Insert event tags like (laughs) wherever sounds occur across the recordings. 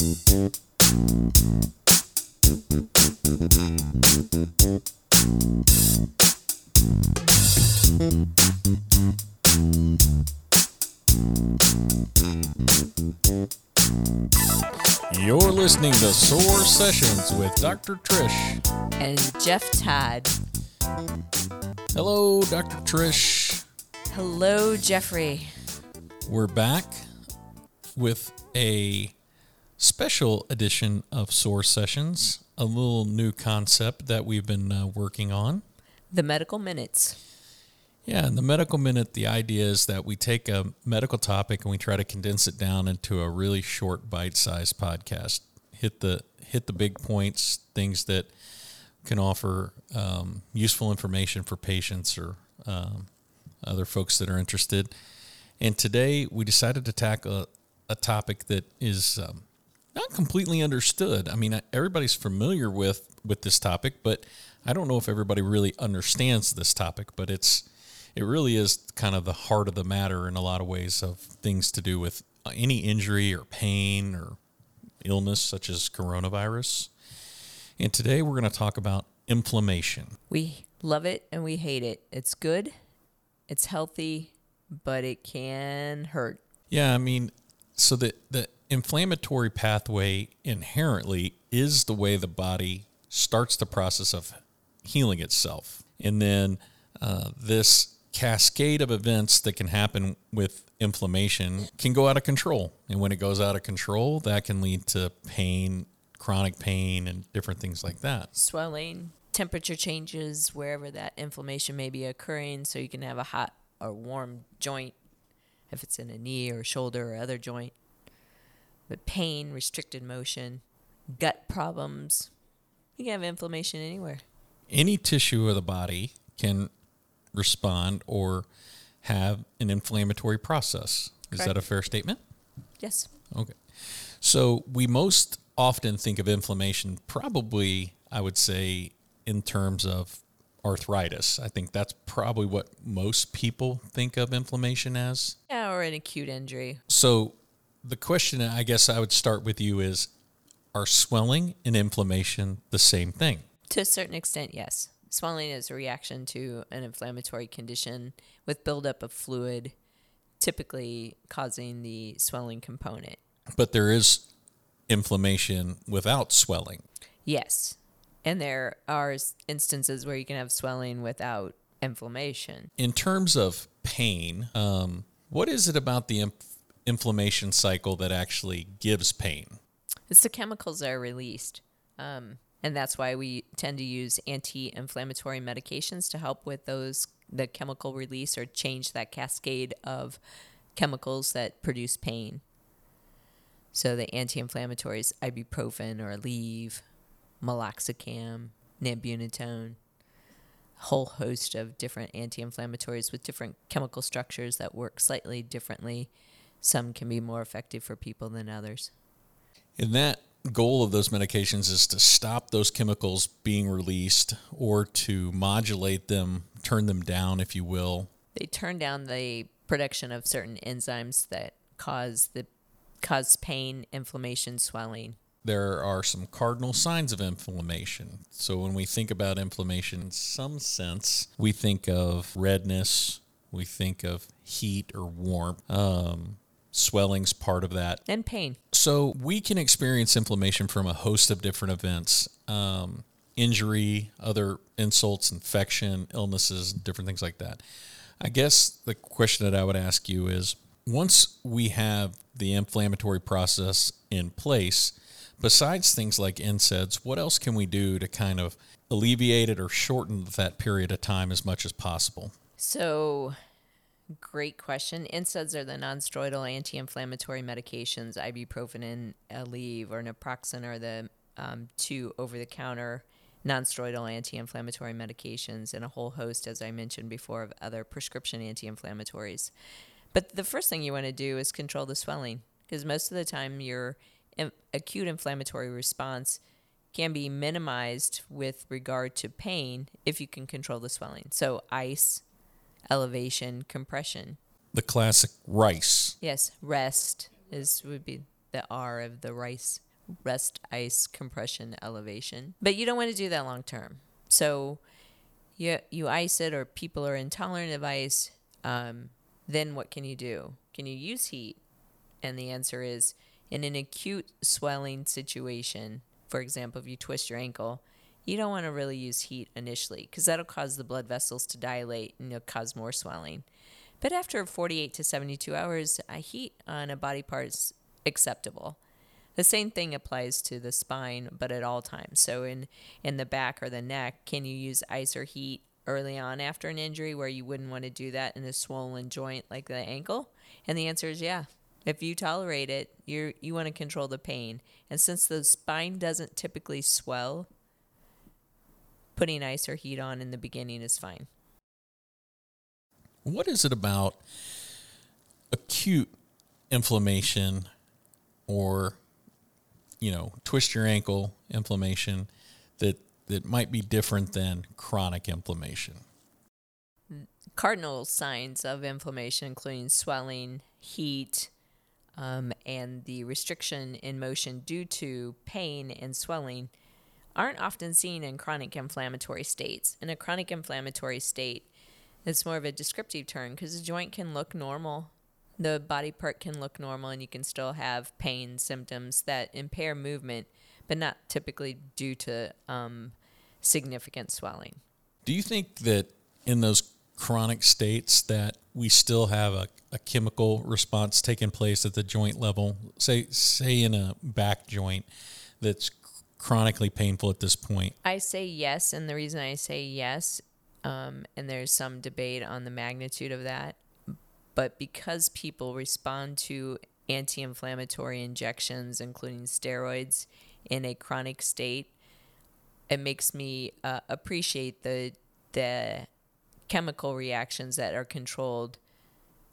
You're listening to SOAR Sessions with Dr. Trish. and Jeff Todd. Hello, Dr. Trish. Hello, Jeffrey. We're back with a special edition of SOAR Sessions, a little new concept that we've been uh, working on. The medical minutes. Yeah, in the medical minute, the idea is that we take a medical topic and we try to condense it down into a really short, bite-sized podcast. Hit the hit the big points, things that can offer um, useful information for patients or um, other folks that are interested. And today, we decided to tackle a, a topic that is um, not completely understood. I mean, everybody's familiar with with this topic, but I don't know if everybody really understands this topic. But it's it really is kind of the heart of the matter in a lot of ways of things to do with uh, any injury or pain or illness such as coronavirus. And today we're going to talk about inflammation. We love it and we hate it. It's good, it's healthy, but it can hurt. Yeah, I mean, so the the inflammatory pathway inherently is the way the body starts the process of healing itself, and then uh, this cascade of events that can happen with inflammation can go out of control, and when it goes out of control, that can lead to pain, chronic pain, and different things like that. Swelling, temperature changes wherever that inflammation may be occurring, so you can have a hot or warm joint if it's in a knee or shoulder or other joint. But pain, restricted motion, gut problems, you can have inflammation anywhere. Any tissue of the body can respond or have an inflammatory process. Is that a fair statement? Yes. Okay. So we most often think of inflammation, probably, I would say, in terms of arthritis. I think that's probably what most people think of inflammation as. Yeah, or an acute injury. So the question I guess I would start with you is are swelling and inflammation the same thing? To a certain extent, yes. Swelling is a reaction to an inflammatory condition with buildup of fluid, typically causing the swelling component. But there is inflammation without swelling. Yes. And there are instances where you can have swelling without inflammation. In terms of pain, um, what is it about the inf- inflammation cycle that actually gives pain? It's the chemicals that are released. Um, and that's why we tend to use anti-inflammatory medications to help with those the chemical release or change that cascade of chemicals that produce pain. So the anti-inflammatories, ibuprofen or Aleve, meloxicam, nabumetone, a whole host of different anti-inflammatories with different chemical structures that work slightly differently. Some can be more effective for people than others. And that goal of those medications is to stop those chemicals being released or to modulate them, turn them down, if you will. they turn down the production of certain enzymes that cause the cause pain, inflammation, swelling. There are some cardinal signs of inflammation. So when we think about inflammation in some sense, we think of redness, we think of heat or warmth. Um, swelling's part of that. And pain. So we can experience inflammation from a host of different events um, injury, other insults, infection, illnesses, different things like that. I guess the question that I would ask you is once we have the inflammatory process in place, besides things like NSAIDs, what else can we do to kind of alleviate it or shorten that period of time as much as possible? So, great question. NSAIDs are the nonsteroidal anti-inflammatory medications. Ibuprofen and Aleve or naproxen are the um, two over-the-counter nonsteroidal anti-inflammatory medications, and a whole host, as I mentioned before, of other prescription anti-inflammatories. But the first thing you want to do is control the swelling, because most of the time your in- acute inflammatory response can be minimized with regard to pain if you can control the swelling. So ice, elevation, compression. The classic rice. Yes, rest is would be the R of the rice rest ice compression elevation. But you don't want to do that long term. So you you ice it, or people are intolerant of ice. Um, then what can you do? Can you use heat? And the answer is in an acute swelling situation. For example, if you twist your ankle, you don't want to really use heat initially because that'll cause the blood vessels to dilate and it'll cause more swelling. But after 48 to 72 hours, a heat on a body part is acceptable. The same thing applies to the spine, but at all times. So in in the back or the neck, can you use ice or heat early on after an injury where you wouldn't want to do that in a swollen joint like the ankle? And the answer is yeah. If you tolerate it, you you want to control the pain. And since the spine doesn't typically swell, putting ice or heat on in the beginning is fine. What is it about acute inflammation or you know, twist your ankle inflammation that that might be different than chronic inflammation? Cardinal signs of inflammation, including swelling, heat, um, and the restriction in motion due to pain and swelling, aren't often seen in chronic inflammatory states. In a chronic inflammatory state, it's more of a descriptive term because the joint can look normal. The body part can look normal, and you can still have pain symptoms that impair movement, but not typically due to um, significant swelling. Do you think that in those chronic states that we still have a, a chemical response taking place at the joint level? Say, say in a back joint that's chronically painful at this point? I say yes, and the reason I say yes, um, and there's some debate on the magnitude of that, but because people respond to anti inflammatory injections, including steroids, in a chronic state, it makes me uh, appreciate the the chemical reactions that are controlled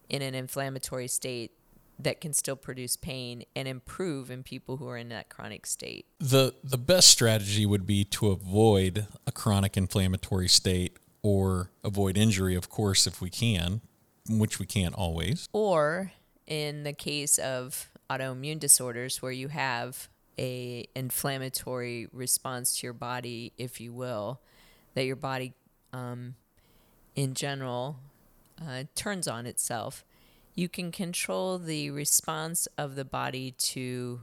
in an inflammatory state that can still produce pain and improve in people who are in that chronic state. The the best strategy would be to avoid a chronic inflammatory state or avoid injury, of course, if we can, which we can't always. Or in the case of autoimmune disorders where you have a inflammatory response to your body, if you will, that your body, um, in general, uh, turns on itself. You can control the response of the body to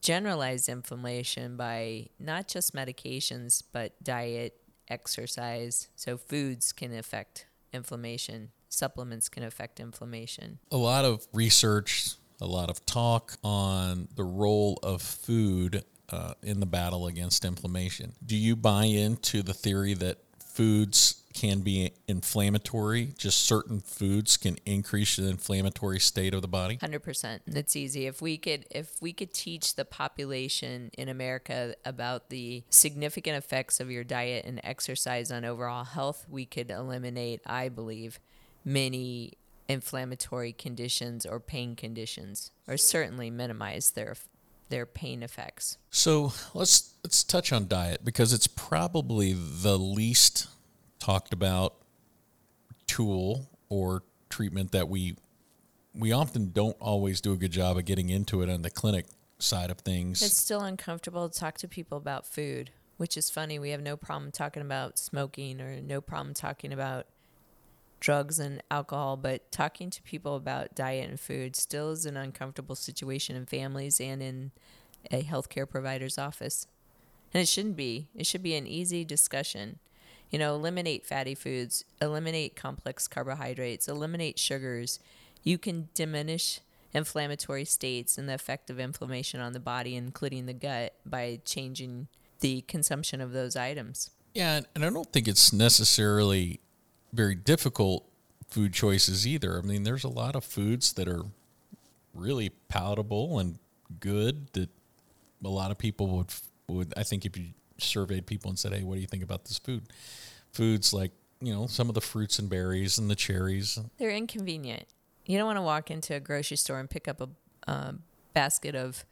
generalized inflammation by not just medications, but diet, exercise. So, foods can affect inflammation, supplements can affect inflammation. A lot of research a lot of talk on the role of food uh, in the battle against inflammation. Do you buy into the theory that foods can be inflammatory? Just certain foods can increase the inflammatory state of the body? 100%. It's easy. If we could if we could teach the population in America about the significant effects of your diet and exercise on overall health, we could eliminate, I believe, many inflammatory conditions or pain conditions, or certainly minimize their their pain effects. So let's let's touch on diet because it's probably the least talked about tool or treatment that we we often don't always do a good job of getting into it on the clinic side of things. It's still uncomfortable to talk to people about food, which is funny. We have no problem talking about smoking or no problem talking about drugs and alcohol, but talking to people about diet and food still is an uncomfortable situation in families and in a healthcare provider's office. And it shouldn't be. It should be an easy discussion. You know, eliminate fatty foods, eliminate complex carbohydrates, eliminate sugars. You can diminish inflammatory states and the effect of inflammation on the body, including the gut, by changing the consumption of those items. Yeah, and I don't think it's necessarily very difficult food choices either. I mean, there's a lot of foods that are really palatable and good that a lot of people would would I think if you surveyed people and said, "Hey, what do you think about this food?" Foods like you know some of the fruits and berries and the cherries. They're inconvenient. You don't want to walk into a grocery store and pick up a basket of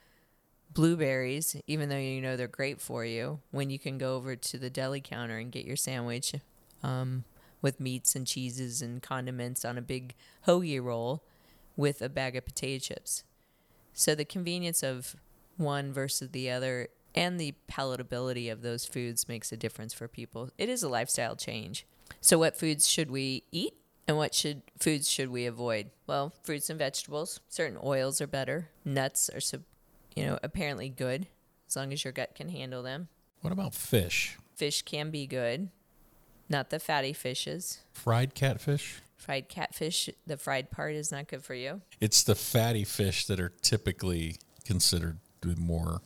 blueberries, even though you know they're great for you. When you can go over to the deli counter and get your sandwich. Um, with meats and cheeses and condiments on a big hoagie roll with a bag of potato chips. So the convenience of one versus the other and the palatability of those foods makes a difference for people. It is a lifestyle change. So what foods should we eat and what should foods should we avoid? Well, fruits and vegetables, certain oils are better. Nuts are so, you know, apparently good as long as your gut can handle them. What about fish? Fish can be good. Not the fatty fishes. Fried catfish? Fried catfish, the fried part is not good for you. It's the fatty fish that are typically considered more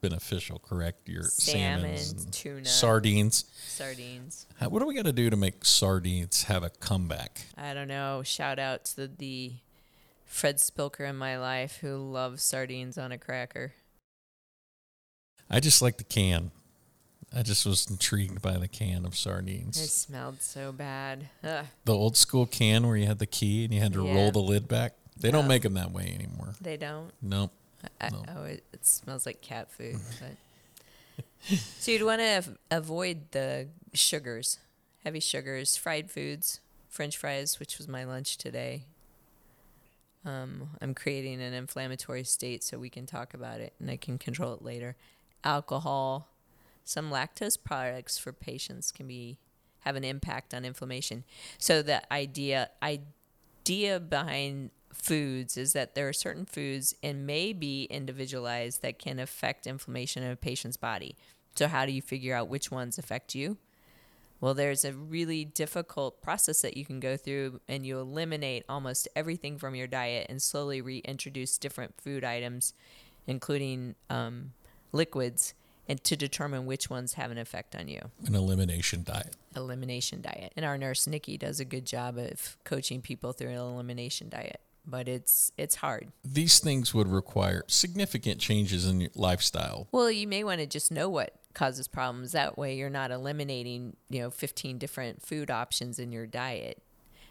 beneficial, correct? Your Salmon, tuna. sardines. Sardines. How- What do we got to do to make sardines have a comeback? I don't know. Shout out to the, Fred Spilker in my life who loves sardines on a cracker. I just like the can. I just was intrigued by the can of sardines. It smelled so bad. Ugh, The old school can where you had the key and you had to Yeah. roll the lid back. They don't make them that way anymore. they don't. Nope. I, No. Oh, it, it smells like cat food. But. (laughs) so you'd want to av- avoid the sugars, heavy sugars, fried foods, French fries, which was my lunch today. Um, I'm creating an inflammatory state, so we can talk about it, and I can control it later. Alcohol, some lactose products for patients can be have an impact on inflammation. So the idea idea behind foods is that there are certain foods and may be individualized that can affect inflammation in a patient's body. So how do you figure out which ones affect you? Well, there's a really difficult process that you can go through, and you eliminate almost everything from your diet and slowly reintroduce different food items, including um, liquids, and to determine which ones have an effect on you An elimination diet. elimination diet. And our nurse Nikki does a good job of coaching people through an elimination diet. But it's it's hard. These things would require significant changes in your lifestyle. Well, you may want to just know what causes problems. That way you're not eliminating, you know, 15 different food options in your diet.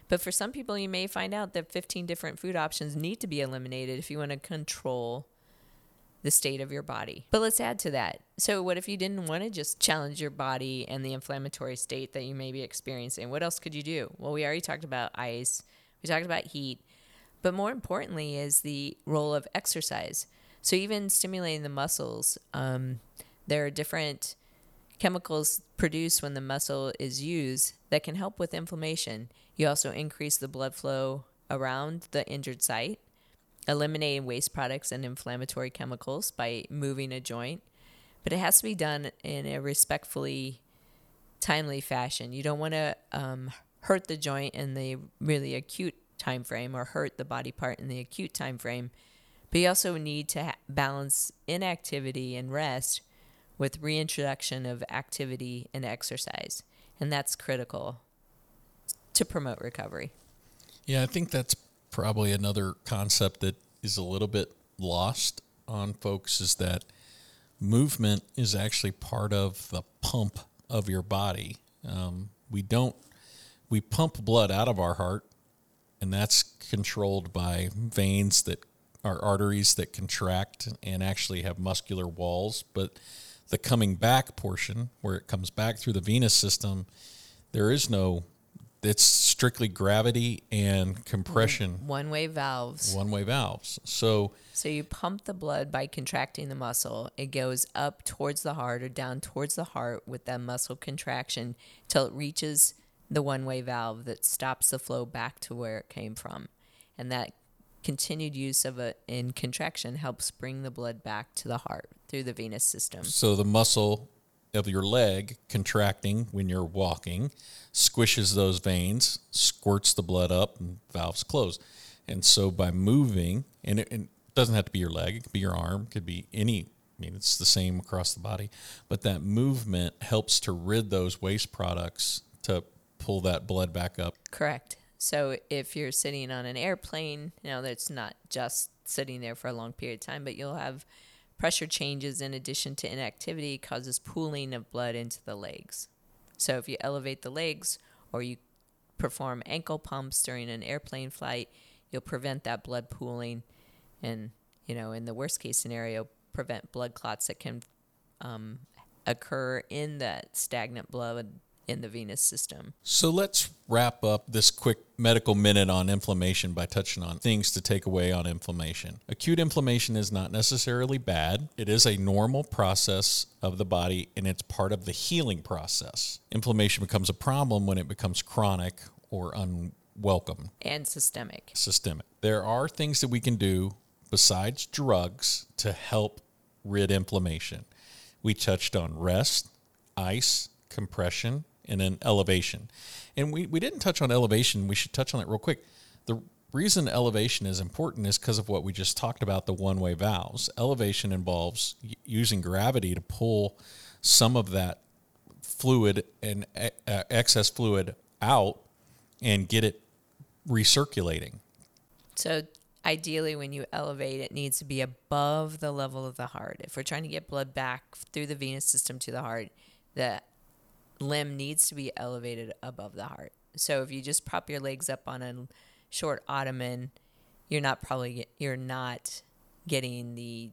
But for some people you may find out that 15 different food options need to be eliminated if you want to control the state of your body. But let's add to that. So, what if you didn't want to just challenge your body and the inflammatory state that you may be experiencing? What else could you do? Well, we already talked about ice, we talked about heat, but more importantly, is the role of exercise. So, even stimulating the muscles, um, there are different chemicals produced when the muscle is used that can help with inflammation. You also increase the blood flow around the injured site eliminating waste products and inflammatory chemicals by moving a joint, but it has to be done in a respectfully timely fashion. You don't want to um, hurt the joint in the really acute time frame or hurt the body part in the acute time frame, but you also need to ha- balance inactivity and rest with reintroduction of activity and exercise, and that's critical to promote recovery. Yeah, I think that's probably another concept that is a little bit lost on folks is that movement is actually part of the pump of your body. Um, we don't, we pump blood out of our heart, and that's controlled by veins that are arteries that contract and actually have muscular walls. But the coming back portion, where it comes back through the venous system, there is no it's strictly gravity and compression One way valves. one way valves so So you pump the blood by contracting the muscle. It goes up towards the heart or down towards the heart with that muscle contraction till it reaches the one way valve that stops the flow back to where it came from. And that continued use of it in contraction helps bring the blood back to the heart through the venous system. so the muscle of your leg contracting when you're walking squishes those veins squirts the blood up and valves close and so by moving and it, it doesn't have to be your leg it could be your arm it could be any I mean, it's the same across the body, but that movement helps to rid those waste products to pull that blood back up. Correct. So if you're sitting on an airplane, you know, that's not just sitting there for a long period of time, but you'll have pressure changes in addition to inactivity causes pooling of blood into the legs. So if you elevate the legs or you perform ankle pumps during an airplane flight, you'll prevent that blood pooling and, you know, in the worst case scenario, prevent blood clots that can um, occur in that stagnant blood in the venous system. So let's wrap up this quick medical minute on inflammation by touching on things to take away on inflammation. Acute inflammation is not necessarily bad, it is a normal process of the body and it's part of the healing process. Inflammation becomes a problem when it becomes chronic or unwelcome and systemic. Systemic. There are things that we can do besides drugs to help rid inflammation. We touched on rest, ice, compression, and then elevation. And we, we didn't touch on elevation. We should touch on it real quick. The reason elevation is important is because of what we just talked about the one way valves. Elevation involves using gravity to pull some of that fluid and uh, excess fluid out and get it recirculating. So ideally when you elevate it needs to be above the level of the heart. If we're trying to get blood back through the venous system to the heart, the limb needs to be elevated above the heart. So if you just prop your legs up on a short ottoman, you're not probably you're not getting the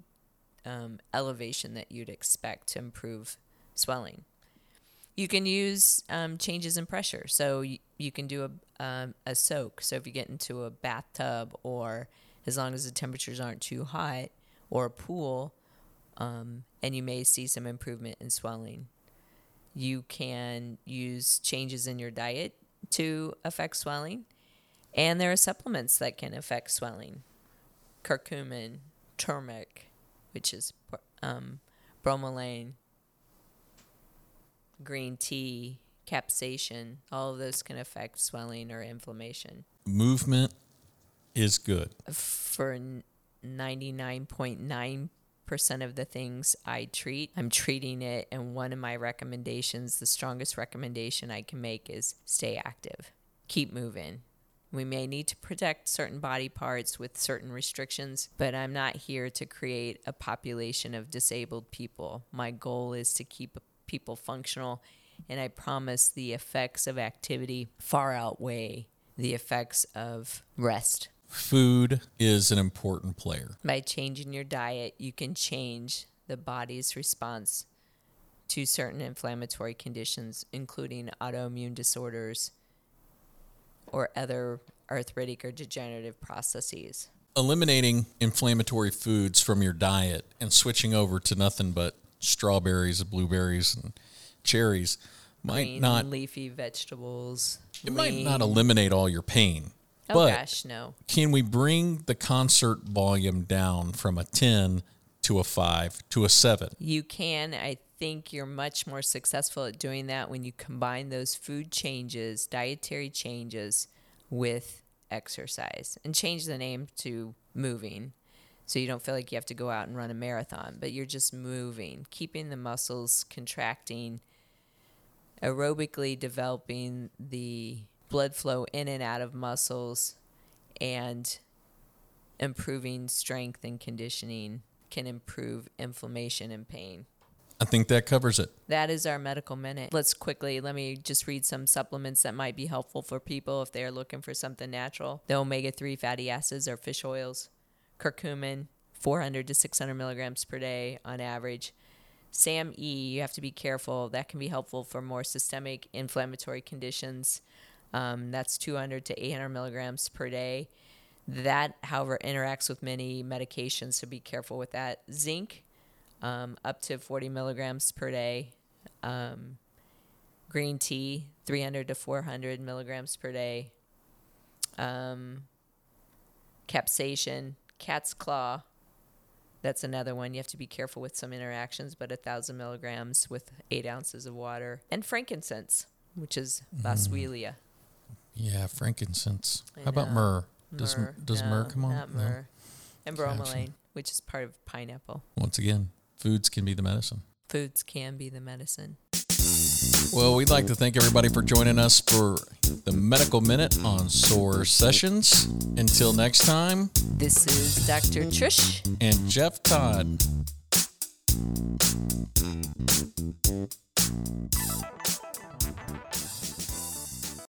um, elevation that you'd expect to improve swelling. You can use um, changes in pressure. So you, you can do a, um, a soak. So if you get into a bathtub, or as long as the temperatures aren't too hot, or a pool, um, and you may see some improvement in swelling. You can use changes in your diet to affect swelling. And there are supplements that can affect swelling curcumin, turmeric, which is um, bromelain, green tea, capsaicin, all of those can affect swelling or inflammation. Movement is good. For 99.9 percent of the things I treat, I'm treating it. And one of my recommendations, the strongest recommendation I can make is stay active, keep moving. We may need to protect certain body parts with certain restrictions, but I'm not here to create a population of disabled people. My goal is to keep people functional, and I promise the effects of activity far outweigh the effects of rest food is an important player. By changing your diet, you can change the body's response to certain inflammatory conditions, including autoimmune disorders or other arthritic or degenerative processes. Eliminating inflammatory foods from your diet and switching over to nothing but strawberries, blueberries, and cherries might Green, not leafy vegetables. It lean. might not eliminate all your pain, Oh but gosh, no. Can we bring the concert volume down from a 10 to a 5 to a 7? You can. I think you're much more successful at doing that when you combine those food changes, dietary changes with exercise and change the name to moving. So you don't feel like you have to go out and run a marathon, but you're just moving, keeping the muscles contracting, aerobically developing the blood flow in and out of muscles and improving strength and conditioning can improve inflammation and pain. I think that covers it. That is our medical minute. Let's quickly, let me just read some supplements that might be helpful for people if they are looking for something natural. The omega 3 fatty acids are fish oils, curcumin, 400 to 600 milligrams per day on average. SAMe, you have to be careful. That can be helpful for more systemic inflammatory conditions. Um, that's 200 to 800 milligrams per day. That, however, interacts with many medications, so be careful with that. Zinc, um, up to 40 milligrams per day. Um, green tea, 300 to 400 milligrams per day. Um, capsaicin, cat's claw. That's another one. You have to be careful with some interactions, but a thousand milligrams with eight ounces of water. And frankincense, which is mm. Yeah, frankincense. How about myrrh? Does myrrh, does no, myrrh come on? Not myrrh. No. And bromelain, which is part of pineapple. Once again, foods can be the medicine. Foods can be the medicine. Well, we'd like to thank everybody for joining us for the Medical Minute on SOAR Sessions. Until next time, this is Dr. Trish and Jeff Todd.